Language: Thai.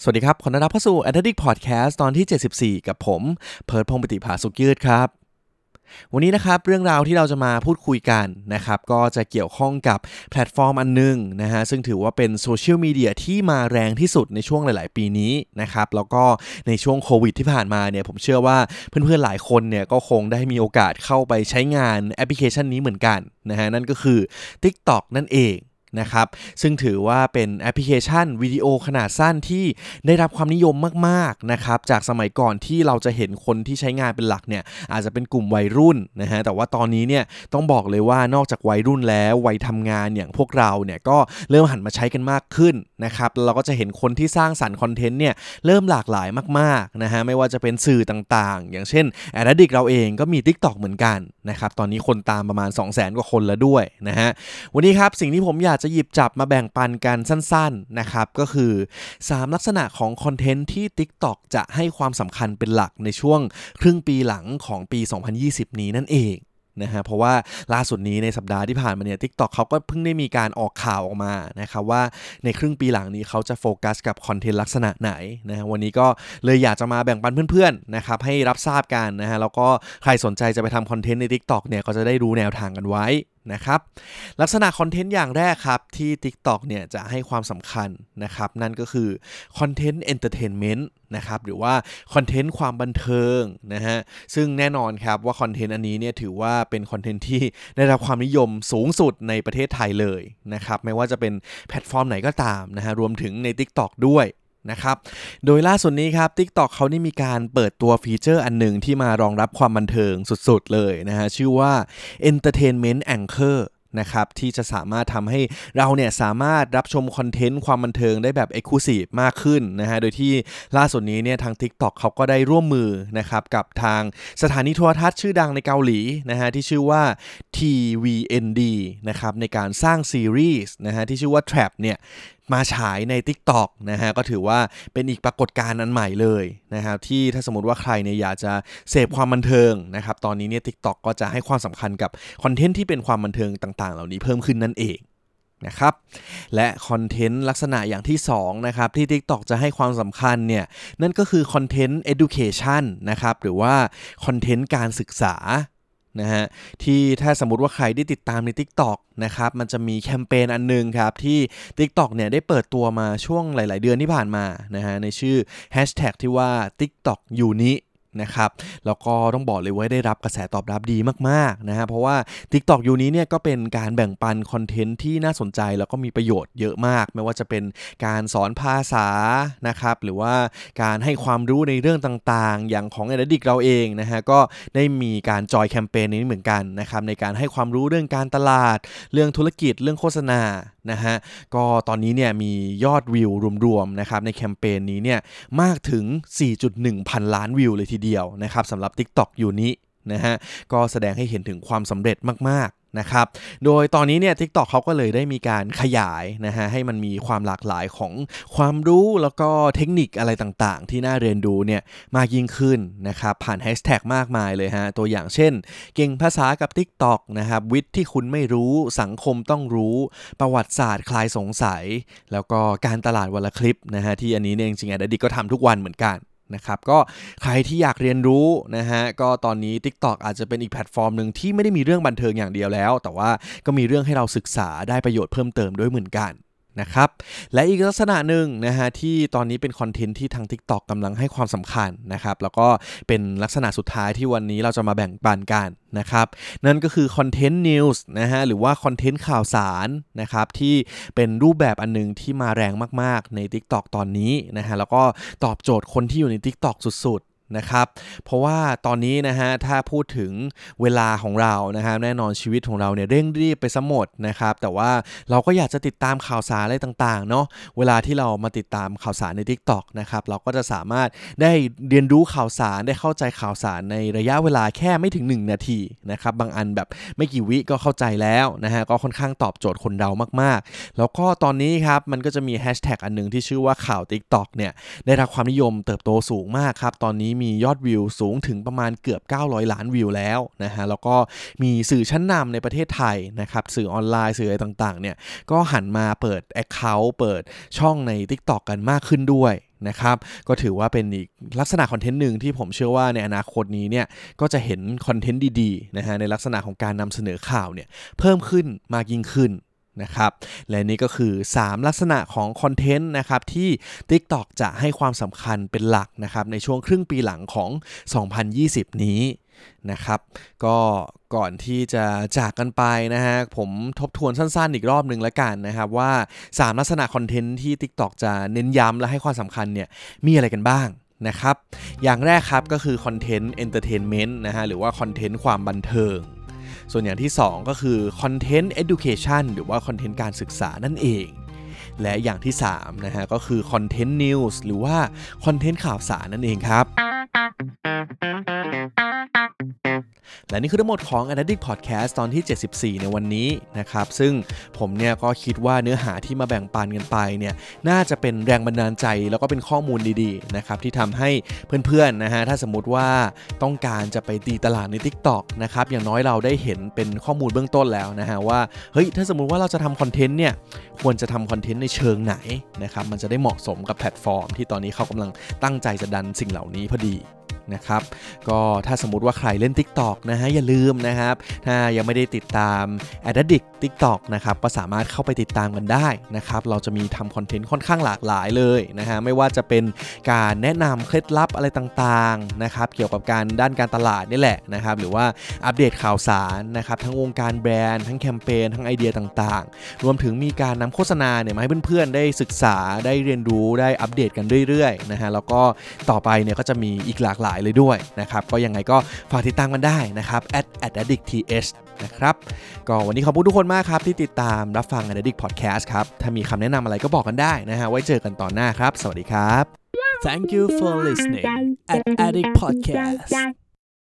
สวัสดีครับ ขอต้อนรับเข้าสู่ a d d i c Podcast ตอนที่ 74 กับผม เพิร์ดพงปฏิภาสุขยืดครับ วันนี้นะครับเรื่องราวที่เราจะมาพูดคุยกันนะครับ ก็จะเกี่ยวข้องกับแพลตฟอร์มอันหนึ่งนะฮะ ซึ่งถือว่าเป็นโซเชียลมีเดียที่มาแรงที่สุดในช่วงหลาย ๆ ปีนี้นะครับ แล้วก็ในช่วงโควิดที่ผ่านมาเนี่ย ผมเชื่อว่าเพื่อน ๆ หลายคนเนี่ยก็คงได้มีโอกาสเข้าไปใช้งานแอปพลิเคชันนี้เหมือนกันนะฮะ นั่นก็คือ TikTok นั่นเอง นะครับซึ่งถือว่าเป็นแอปพลิเคชันวิดีโอขนาดสั้นที่ได้รับความนิยมมากๆนะครับจากสมัยก่อนที่เราจะเห็นคนที่ใช้งานเป็นหลักเนี่ยอาจจะเป็นกลุ่มวัยรุ่นนะฮะแต่ว่าตอนนี้เนี่ยต้องบอกเลยว่านอกจากวัยรุ่นแล้ววัยทำงานอย่างพวกเราเนี่ยก็เริ่มหันมาใช้กันมากขึ้นนะครับแล้วเราก็จะเห็นคนที่สร้างสรรค์คอนเทนต์เนี่ยเริ่มหลากหลายมากๆนะฮะไม่ว่าจะเป็นสื่อต่างๆ อย่างเช่น Ad Addict เราเองก็มี TikTok เหมือนกันนะครับตอนนี้คนตามประมาณ 2 0 0 0 0 0 กว่าคนแล้วด้วยนะฮะวันนี้ครับสิ่งที่ผมอยากจะหยิบจับมาแบ่งปันกันสั้นๆนะครับก็คือ 3 ลักษณะของคอนเทนต์ที่ TikTok จะให้ความสำคัญเป็นหลักในช่วงครึ่งปีหลังของปี 2020 นี้นั่นเองนะฮะเพราะว่าล่าสุดนี้ในสัปดาห์ที่ผ่านมาเนี่ย TikTok เขาก็เพิ่งได้มีการออกข่าวออกมานะครับว่าในครึ่งปีหลังนี้เขาจะโฟกัสกับคอนเทนต์ลักษณะไหนนะฮะวันนี้ก็เลยอยากจะมาแบ่งปันเพื่อนๆนะครับให้รับทราบกันนะฮะแล้วก็ใครสนใจจะไปทำคอนเทนต์ใน TikTok เนี่ยก็จะได้รู้แนวทางกันไว้ นะครับ ลักษณะคอนเทนต์อย่างแรกครับ ที่ TikTok เนี่ยจะให้ความสำคัญนะครับ นั่นก็คือคอนเทนต์ entertainment นะครับหรือว่าคอนเทนต์ความบันเทิงนะฮะซึ่งแน่นอนครับว่าคอนเทนต์อันนี้เนี่ยถือว่าเป็นคอนเทนต์ที่ได้รับความนิยมสูงสุดในประเทศไทยเลยนะครับไม่ว่าจะเป็นแพลตฟอร์มไหนก็ตามนะฮะรวมถึงใน TikTok ด้วย นะครับโดยล่าสุดนี้ครับ TikTok เขาได้มีการเปิดตัวฟีเจอร์อันหนึ่งที่มารองรับความบันเทิงสุดๆเลยนะฮะชื่อว่า Entertainment Anchor นะครับที่จะสามารถทำให้เราเนี่ยสามารถรับชมคอนเทนต์ความบันเทิงได้แบบ e x c l u s i v e มากขึ้นนะฮะโดยที่ล่าสุดนี้เนี่ยทาง TikTok เขาก็ได้ร่วมมือนะครับกับทางสถานีโทรทัศน์ชื่อดังในเกาหลีนะฮะที่ชื่อว่า tvN D นะครับในการสร้างซีรีส์นะฮะที่ชื่อว่า Trap เนี่ย มาฉายใน TikTok นะฮะก็ถือว่าเป็นอีกปรากฏการณ์อันใหม่เลยนะครับที่ถ้าสมมติว่าใครเนี่ยอยากจะเสพความบันเทิงนะครับตอนนี้เนี่ย TikTok ก็จะให้ความสำคัญกับคอนเทนต์ที่เป็นความบันเทิงต่าง ๆ เหล่านี้เพิ่มขึ้นนั่นเองนะครับและคอนเทนต์ลักษณะอย่างที่2นะครับที่ TikTok จะให้ความสำคัญเนี่ยนั่นก็คือคอนเทนต์ education นะครับหรือว่าคอนเทนต์การศึกษา นะฮะที่ถ้าสมมติว่าใครได้ติดตามใน TikTok นะครับมันจะมีแคมเปญอันนึงครับ ที่ TikTok เนี่ยได้เปิดตัวมาช่วงหลาย ๆ เดือนที่ผ่านมานะฮะในชื่อ Hashtag ที่ว่า TikTok ยูนิ นะครับ แล้วก็ต้องบอกเลยว่าได้รับกระแสตอบรับดีมาก ๆ นะฮะ เพราะว่า TikTok ยูนี้เนี่ยก็เป็นการแบ่งปันคอนเทนต์ที่น่าสนใจแล้วก็มีประโยชน์เยอะมาก ไม่ว่าจะเป็นการสอนภาษานะครับ หรือว่าการให้ความรู้ในเรื่องต่างๆ อย่างของ e d i c เราเองนะฮะ ก็ได้มีการจอยแคมเปญนี้เหมือนกันนะครับในการให้ความรู้เรื่องการตลาด เรื่องธุรกิจเรื่องโฆษณา นะฮะก็ตอนนี้เนี่ยมียอดวิวรวมๆนะครับในแคมเปญนี้เนี่ยมากถึง 4.1 พันล้านวิวเลยทีเดียวนะครับสำหรับ TikTok อยู่นี้นะฮะก็แสดงให้เห็นถึงความสำเร็จมากๆ นะครับ โดยตอนนี้เนี่ย TikTok เขาก็เลยได้มีการขยายนะฮะให้มันมีความหลากหลายของความรู้แล้วก็เทคนิคอะไรต่างๆ ที่น่าเรียนรู้เนี่ยมากยิ่งขึ้นนะครับผ่านแฮชแท็กมากมายเลยฮะตัวอย่างเช่น เก่งภาษากับ TikTok นะครับวิทย์ที่คุณไม่รู้สังคมต้องรู้ประวัติศาสตร์คลายสงสัย แล้วก็การตลาดวันละคลิปนะฮะที่อันนี้เนี่ยจริงๆอดีตก็ทำทุกวันเหมือนกัน นะครับ ก็ใครที่อยากเรียนรู้นะฮะก็ตอนนี้ TikTok อาจจะเป็นอีกแพลตฟอร์มหนึ่งที่ไม่ได้มีเรื่องบันเทิงอย่างเดียวแล้ว แต่ว่าก็มีเรื่องให้เราศึกษาได้ประโยชน์เพิ่มเติมด้วยเหมือนกัน นะครับ และอีกลักษณะหนึ่งนะฮะที่ตอนนี้เป็นคอนเทนต์ที่ทาง TikTok กำลังให้ความสำคัญนะครับ แล้วก็เป็นลักษณะสุดท้ายที่วันนี้เราจะมาแบ่งปันกันนะครับนั่นก็คือคอนเทนต์นิวส์นะฮะหรือว่าคอนเทนต์ข่าวสารนะครับที่เป็นรูปแบบอันนึงที่มาแรงมาก ๆ ใน TikTok ตอนนี้นะฮะแล้วก็ตอบโจทย์คนที่อยู่ใน TikTok สุดๆ นะครับ เพราะว่าตอนนี้นะฮะถ้าพูดถึงเวลาของเรานะครับแน่นอนชีวิตของเราเนี่ยเร่งรีบไปซะหมดนะครับแต่ว่าเราก็อยากจะติดตามข่าวสารอะไรต่างๆเนาะเวลาที่เรามาติดตามข่าวสารใน TikTok นะครับเราก็จะสามารถได้เรียนรู้ข่าวสารได้เข้าใจข่าวสารในระยะเวลาแค่ไม่ถึง 1 นาทีนะครับบางอันแบบไม่กี่วิก็เข้าใจแล้วนะฮะก็ค่อนข้างตอบโจทย์คนเรามากๆ แล้วก็ตอนนี้ครับมันก็จะมีแฮชแท็กอันหนึ่งที่ชื่อว่าข่าว TikTok เนี่ยได้รับความนิยมเติบโตสูงมากครับตอนนี้มีียอดวิวสูงถึงประมาณเกือบ 900 ล้านวิวแล้วนะฮะแล้วก็มีสื่อชั้นนำในประเทศไทยนะครับสื่อออนไลน์สื่ออะไรต่างๆเนี่ยก็หันมาเปิด Account เปิดช่องใน TikTok กันมากขึ้นด้วยนะครับก็ถือว่าเป็นอีกลักษณะคอนเทนต์หนึ่งที่ผมเชื่อว่าในอนาคตนี้เนี่ยก็จะเห็นคอนเทนต์ดีๆนะฮะในลักษณะของการนำเสนอข่าวเนี่ยเพิ่มขึ้นมากยิ่งขึ้น นะครับ และนี่ก็คือ 3 ลักษณะของคอนเทนต์นะครับที่ TikTok จะให้ความสำคัญเป็นหลักนะครับในช่วงครึ่งปีหลังของ 2020 นี้นะครับ ก็ก่อนที่จะจากกันไปนะฮะผมทบทวนสั้นๆอีกรอบหนึ่งแล้วกันนะครับว่า 3 ลักษณะคอนเทนต์ที่ TikTok จะเน้นย้ำและให้ความสำคัญเนี่ยมีอะไรกันบ้างนะครับ อย่างแรกครับก็คือคอนเทนต์ entertainment นะฮะหรือว่าคอนเทนต์ความบันเทิง ส่วนอย่างที่ 2 ก็คือคอนเทนต์ education หรือว่าคอนเทนต์การศึกษานั่นเอง และอย่างที่ 3 นะฮะ ก็คือคอนเทนต์ news หรือว่าคอนเทนต์ข่าวสารนั่นเองครับ และนี่คือทั้งหมดของ a d d i c t Podcast ตอนที่ 74 ในวันนี้นะครับซึ่งผมเนี่ยก็คิดว่าเนื้อหาที่มาแบ่งปันกันไปเนี่ยน่าจะเป็นแรงบันดาลใจแล้วก็เป็นข้อมูลดีๆนะครับที่ทำให้เพื่อนๆนะฮะถ้าสมมติว่าต้องการจะไปตีตลาดใน TikTok นะครับอย่างน้อยเราได้เห็นเป็นข้อมูลเบื้องต้นแล้วนะฮะว่าเฮ้ยถ้าสมมติว่าเราจะทำคอนเทนต์เนี่ยควรจะทำคอนเทนต์ในเชิงไหนนะครับมันจะได้เหมาะสมกับแพลตฟอร์ม ที่ตอนนี้เขากำลังตั้งใจจะดันสิ่งเหล่านี้พอดี นะครับ ก็ถ้าสมมุติว่าใครเล่น TikTok นะฮะอย่าลืมนะครับ ถ้ายังไม่ได้ติดตาม a d d i c t TikTok นะครับก็สามารถเข้าไปติดตามกันได้นะครับเราจะมีทำคอนเทนต์ค่อนข้างหลากหลายเลยนะฮะไม่ว่าจะเป็นการแนะนำเคล็ดลับอะไรต่างๆนะครับเกี่ยวกับการด้านการตลาดนี่แหละนะครับหรือว่าอัปเดตข่าวสารนะครับทั้งวงการแบรนด์ทั้งแคมเปญทั้งไอเดียต่างๆ รวมถึงมีการนำโฆษณาเนี่ยมาให้เพื่อนๆ ได้ศึกษาได้เรียนรู้ได้อัปเดตกันเรื่อยๆนะฮะแล้วก็ต่อไปเนี่ยก็จะมีอีกหลากหลายเลยด้วยนะครับก็ยังไงก็ฝากติดตามกันได้นะครับ at at addict th นะครับก็วันนี้ขอบคุณทุกคนมากมากครับที่ติดตามรับฟัง Addict Podcast ครับ ถ้ามีคำแนะนำอะไรก็บอกกันได้นะฮะ ไว้เจอกันตอนหน้าครับ สวัสดีครับ Thank you for listening at Addict Podcast